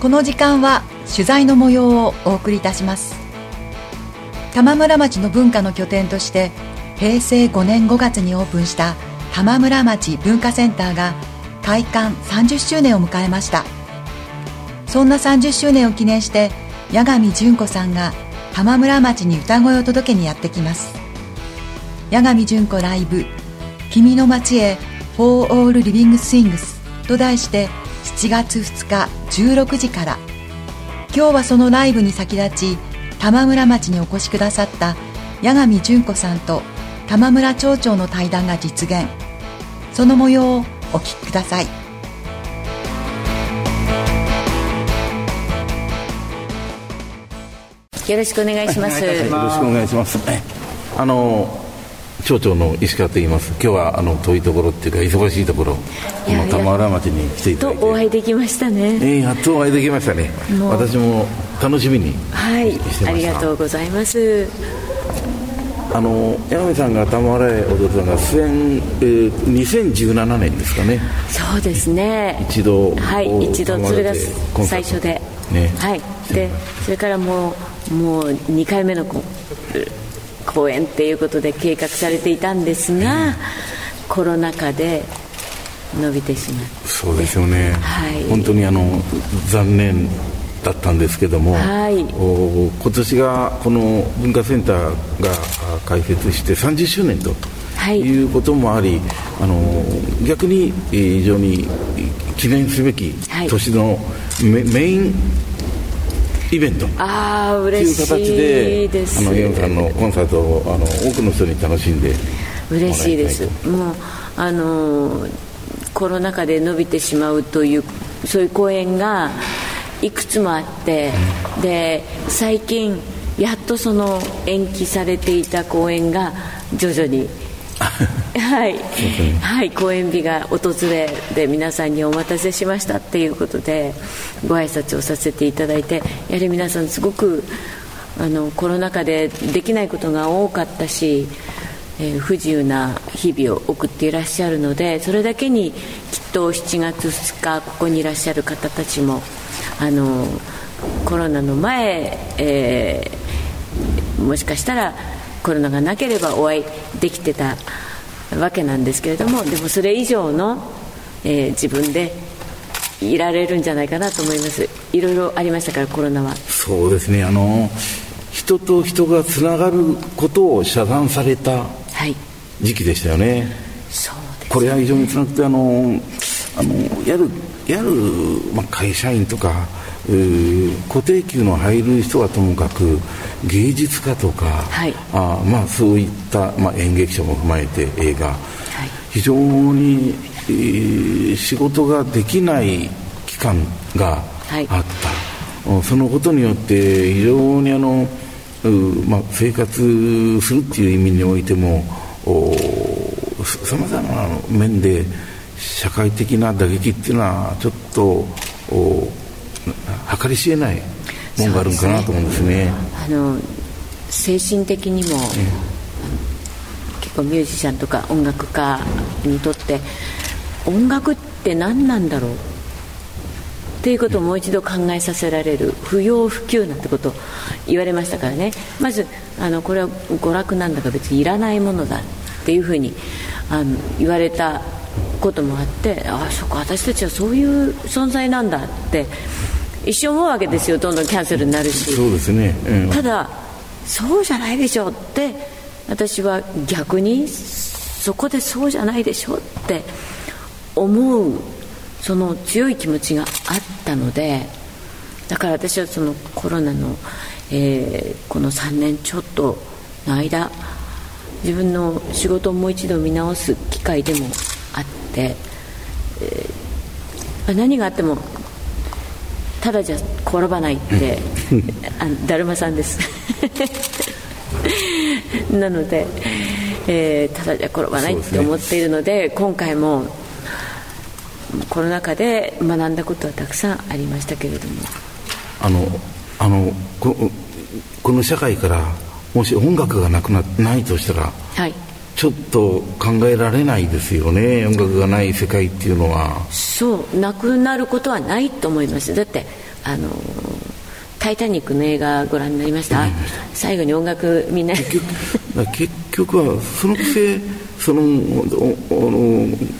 この時間は取材の模様をお送りいたします。玉村町の文化の拠点として平成5年5月にオープンした玉村町文化センターが開館30周年を迎えました。そんな30周年を記念して八神純子さんが玉村町に歌声を届けにやってきます。八神純子ライブ「君の街へ For All Living Things」と題して7月2日16時から今日はそのライブに先立ち玉村町にお越しくださった八神純子さんと玉村町長の対談が実現その模様をお聞きくださいよろしくお願いします。よろしくお願いします。あの町長の石川と言います。今日はあの遠いところっていうか忙しいところ、この玉原町に来ていただいて。とお会いできましたね。えー、やっとお会いできましたね。私も楽しみにはいありがとうございます。あの山見さんが玉原へ踊ったのが千、えー、2017年ですかね。そうですね。一度はい一度それが最初で。ね、はいでそれからもうもう2回目の公演っていうことで計画されていたんですが、コロナ禍で伸びてしまって。そうですよね、はい、本当にあの残念だったんですけども、はい、お今年がこの文化センターが開設して30周年とい。うこともあり、あの逆に非常に記念すべき年のメ,、メインイベント。ああ嬉しいです。あのユンさんのコンサートをあの多くの人に楽しんで嬉しいです。もうあのコロナ禍で伸びてしまうというそういう公演がいくつもあって、で最近やっとその延期されていた公演が徐々にはい、はい、公演日が訪れで皆さんにお待たせしましたっていうことでご挨拶をさせていただいてやはり皆さんすごくあのコロナ禍でできないことが多かったし、えー、不自由な日々を送っていらっしゃるのでそれだけにきっと7月2日ここにいらっしゃる方たちもあのコロナの前、えー、もしかしたらコロナがなければお会いできてたわけなんですけれどもでもそれ以上の、えー、自分でいられるんじゃないかなと思います。いろいろありましたからコロナは。そうですね。あの人と人がつながることを遮断された時期でしたよね、はい、そうですこれは非常につなくてあのあのやるやる、まあ、会社員とか固定給の入る人はともかく芸術家とか、はい、あまあ、そういった、まあ、演劇賞も踏まえて映画、はい、非常に、えー、仕事ができない期間があった、はい、そのことによって非常にあの、まあ、生活するっていう意味においてもさまざまな面で社会的な打撃っていうのはちょっと計り知れないもんがあるんかなと思うんですね。あの精神的にも、結構ミュージシャンとか音楽家にとって音楽って何なんだろうっていうことをもう一度考えさせられる不要不急なんてことを言われましたからね。まずあのこれは娯楽なんだから別にいらないものだっていうふうにあの言われたこともあってああそっか私たちはそういう存在なんだって一生思うわけですよ。どんどんキャンセルになるし。そうですね、うん、ただそうじゃないでしょって私は逆にそこでそうじゃないでしょって思うその強い気持ちがあったのでだから私はそのコロナの、えー、この3年ちょっとの間自分の仕事をもう一度見直す機会でもあって、えー、何があってもただじゃ転ばないってあだるまさんです。なので、えー、ただじゃ転ばないって思っているので、ね、今回もコロナ禍で学んだことはたくさんありましたけれども。あのあのここの社会からもし音楽がなくなないとしたら、はい、ちょっと考えられないですよね音楽がない世界っていうのは。そうなくなることはないと思います。だってあのタイタニックの映画ご覧になりました？最後に音楽みんな。結局はそのくせその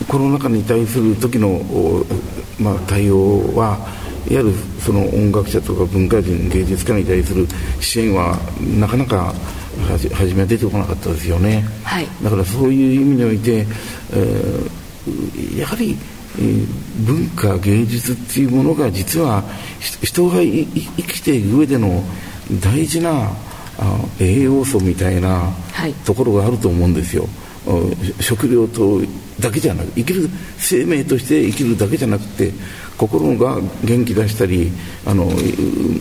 コロナ禍に対する時の、まあ、対応はいわゆるその音楽者とか文化人芸術家に対する支援はなかなか初めは出てこなかったですよね、はい、だからそういう意味において、えー、やはり、えー、文化芸術っていうものが実は人が生きていく上での大事なあ栄養素みたいなところがあると思うんですよ、はい、食料とだけじゃなく生きる生命として生きるだけじゃなくて心が元気出したりあの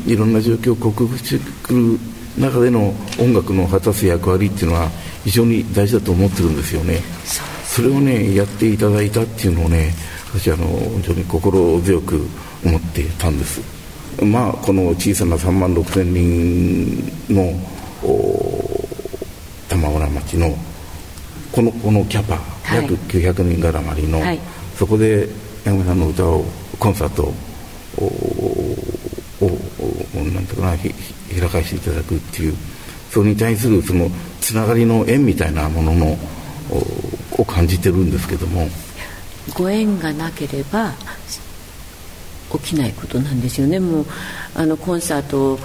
いろんな状況を克服してくる中での音楽の果たす役割っていうのは非常に大事だと思ってるんですよね。それをねやっていただいたっていうのをね私あの非常に心強く思ってたんです。まあこの小さな3万6千人の玉浦町のこのこのキャパ、約900人絡まりの、はい、そこで山さんの歌をコンサートをなんとかな開かせていただくっていうそれに対するそのつながりの縁みたいなもののを感じてるんですけども。ご縁がなければ起きないことなんですよね。もうあのコンサート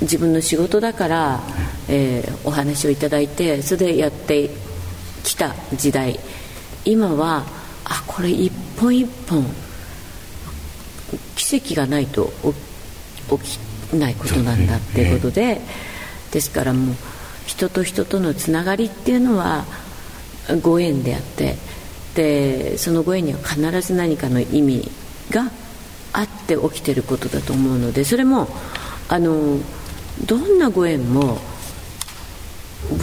自分の仕事だから、えー、お話をいただいてそれでやってきた時代。今はあこれ一本一本奇跡がないと起きないことなんだっていうことで、ですからもう人と人とのつながりっていうのはご縁であってでそのご縁には必ず何かの意味があって起きてることだと思うのでそれもあのどんなご縁も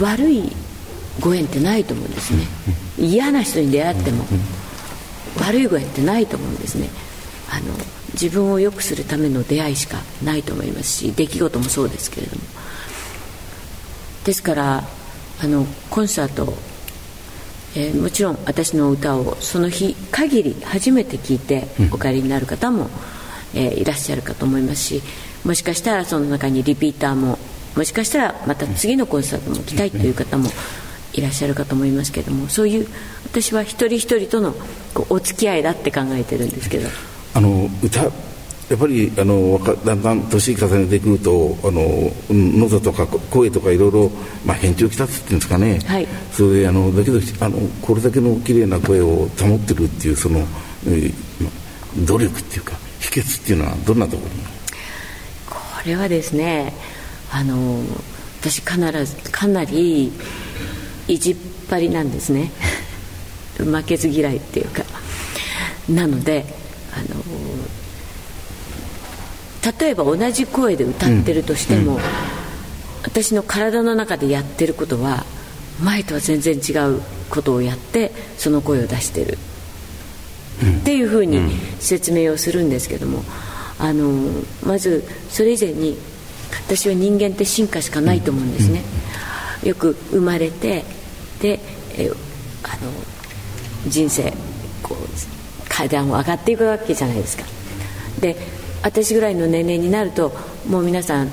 悪いご縁ってないと思うんですね。嫌な人に出会っても悪いご縁ってないと思うんですね。あの自分を良くするための出会いしかないと思いますし出来事もそうですけれどもですからあのコンサート、えー、もちろん私の歌をその日限り初めて聴いてお帰りになる方も、えー、いらっしゃるかと思いますしもしかしたらその中にリピーターももしかしたらまた次のコンサートも来たいという方もいらっしゃるかと思いますけれどもそういう私は一人一人とのお付き合いだって考えてるんですけど。あの歌やっぱりあのだんだん年重ねてくるとあの喉とか声とかいろいろ、まあ、変調きたつっていうんですかね、はい、それであのだけどあのこれだけの綺麗な声を保ってるっていうその、えー、努力っていうか秘訣っていうのはどんなところに？これはですねあの私必ずかなり意地っ張りなんですね。負けず嫌いっていうか。なのであの例えば同じ声で歌ってるとしても、うん、私の体の中でやってることは前とは全然違うことをやってその声を出してる、うん、っていうふうに説明をするんですけどもあのまずそれ以前に私は人間って進化しかないと思うんですね、よく生まれてでえあの人生こう階段を上がっていくわけじゃないですか。で私ぐらいの年齢になるともう皆さん、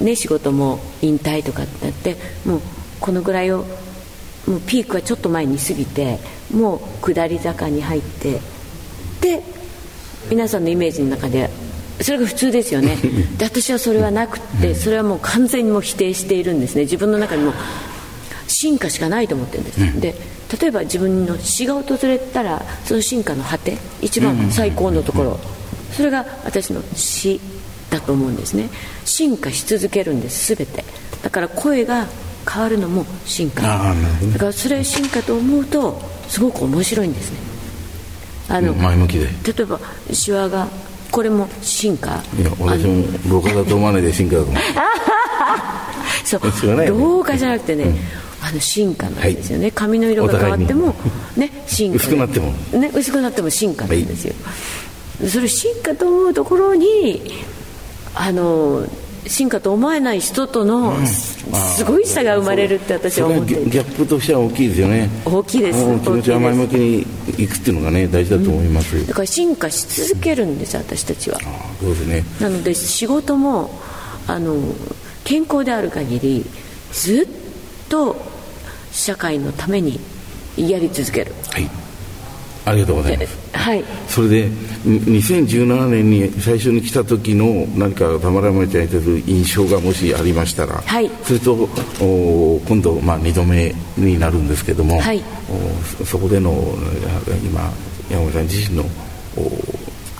ね、仕事も引退とかってなってもうこのぐらいをもうピークはちょっと前に過ぎてもう下り坂に入ってで皆さんのイメージの中でそれが普通ですよね。で私はそれはなくってそれはもう完全にもう否定しているんですね。自分の中にも進化しかないと思ってるんです、で例えば自分の死が訪れたらその進化の果て一番最高のところそれが私の死だと思うんですね。進化し続けるんです全て。だから声が変わるのも進化。だからそれ進化と思うとすごく面白いんですね。あの前向きで。例えばシワがこれも進化。いや私も老化だと思わないで進化だと思う。そう。老化じゃなくてね、うん。あの進化なんですよね、はい、髪の色が変わっても、ね、進 化薄くなっても、ね、薄くなっても進化なんですよ、はい、それ進化と思うところにあの進化と思えない人とのすごい差が生まれるって私は思ってギャップとしては大きいですよね。大きいです。気持ちは前向きにいくっていうのがね大事だと思います、うん、だから進化し続けるんです私たちは。そうですね。なので仕事もあの健康である限りずっと社会のためにやり続ける。はいありがとうございます。はい。それで2017年に最初に来た時の何か田村村ちゃんに対する印象がもしありましたら、はい。それとお今度まあ2度目になるんですけども、はい。おそこでの今山本さん自身のお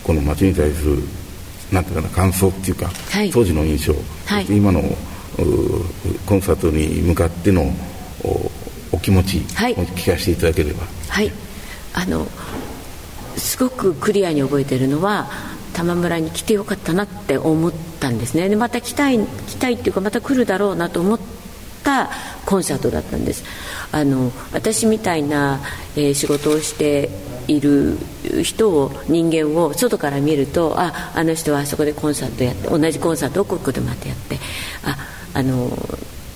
この町に対するなんていうかな感想っていうか、はい、当時の印象、はい、今のコンサートに向かってのおお気持ち、はい、聞かせていただければ。はいあのすごくクリアに覚えてるのは玉村に来てよかったなって思ったんですね。でまた来たい来たいっていうかまた来るだろうなと思ったコンサートだったんです。あの私みたいな、えー、仕事をしている人を人間を外から見るとああの人はあそこでコンサートやって同じコンサートをここでまたやってああの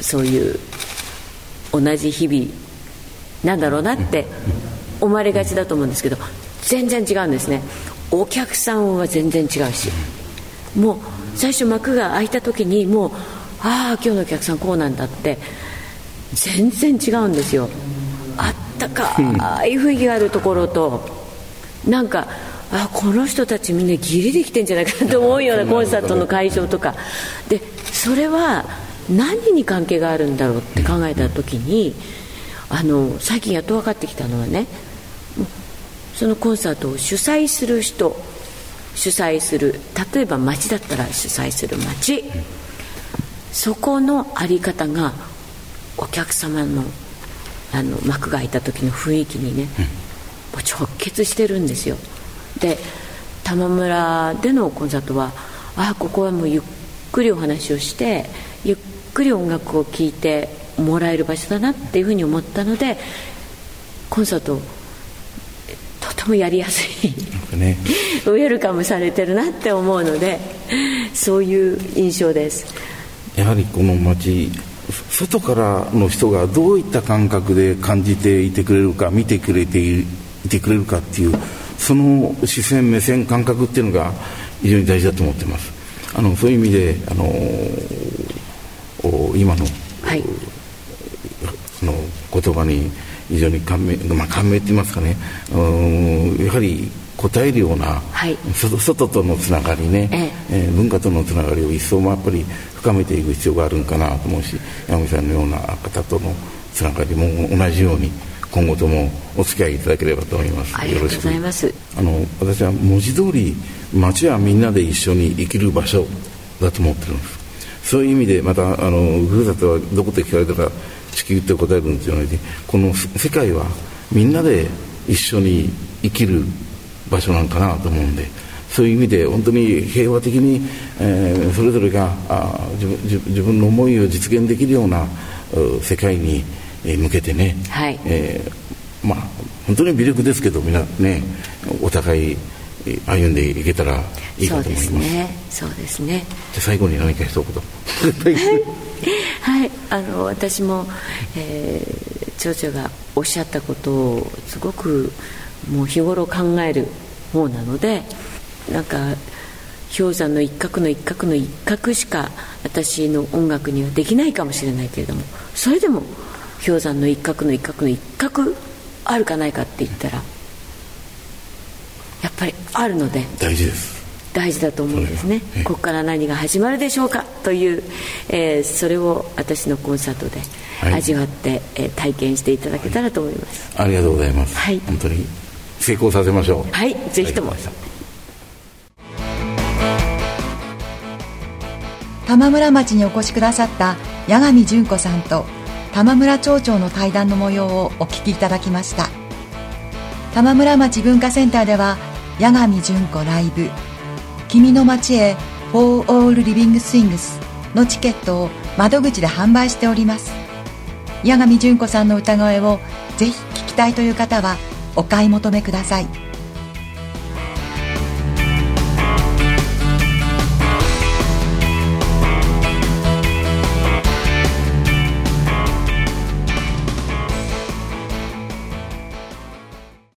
そういう同じ日々なんだろうなって思われがちだと思うんですけど全然違うんですね。お客さんは全然違うし。もう最初幕が開いた時にもうああ今日のお客さんこうなんだって全然違うんですよ。あったかい雰囲気があるところとなんかあこの人たちみんなギリできてんじゃないかなと思うような コンサートの会場とか。でそれは何に関係があるんだろうって考えた時にあの最近やっと分かってきたのはねそのコンサートを主催する人主催する例えば町だったら主催する町。そこの在り方がお客様のあの幕が開いた時の雰囲気にね、もう直結してるんですよ。で玉村でのコンサートはああここはもうゆっくりお話をしてゆっくり音楽を聴いてもらえる場所だなっていうふうに思ったのでコンサートをとてもやりやすい、ね、ウェルカムされてるなって思うのでそういう印象です。やはりこの街外からの人がどういった感覚で感じていてくれるか見てくれていてくれるかっていうその視線目線感覚っていうのが非常に大事だと思ってます。あのそういう意味であの今の,、はい、の言葉に非常に感銘、まあ、感銘って言いますかね。うんやはり答えるような、はい、外とのつながりね、ええ。えー、文化とのつながりを一層もやっぱり深めていく必要があるんかなと思うし山口さんのような方とのつながりも同じように今後ともお付き合いいただければと思います。ありがとうございます。あの私は文字通り町はみんなで一緒に生きる場所だと思ってるんです。そういう意味でまたあのふるさとはどこで聞かれたか地球って答えるんですよね。この世界はみんなで一緒に生きる場所なんかなと思うんでそういう意味で本当に平和的に、えー、それぞれがあ自分自分の思いを実現できるような世界に向けてね、はい。えー、まあ本当に微力ですけどみんなねお互い歩んでいけたらいいかと思います。そうですね。そうですね。じゃ最後に何か一言 はい。あの私も、えー、長女がおっしゃったことをすごくもう日頃考える方なのでなんか氷山の一角の一角の一角しか私の音楽にはできないかもしれないけれどもそれでも氷山の一角の一角の一角あるかないかって言ったらやっぱりあるので大事です。大事だと思うんですね、ここから何が始まるでしょうか？という、えー、それを私のコンサートで味わって、はい、えー、体験していただけたらと思います、はい、ありがとうございます、はい、本当に。成功させましょう。はい。ぜひとも。玉村町にお越しくださった八神純子さんと玉村町長の対談の模様をお聞きいただきました。玉村町文化センターでは八神純子ライブ君の街へ For All Living Things のチケットを窓口で販売しております。八神純子さんの歌声をぜひ聴きたいという方はお買い求めください。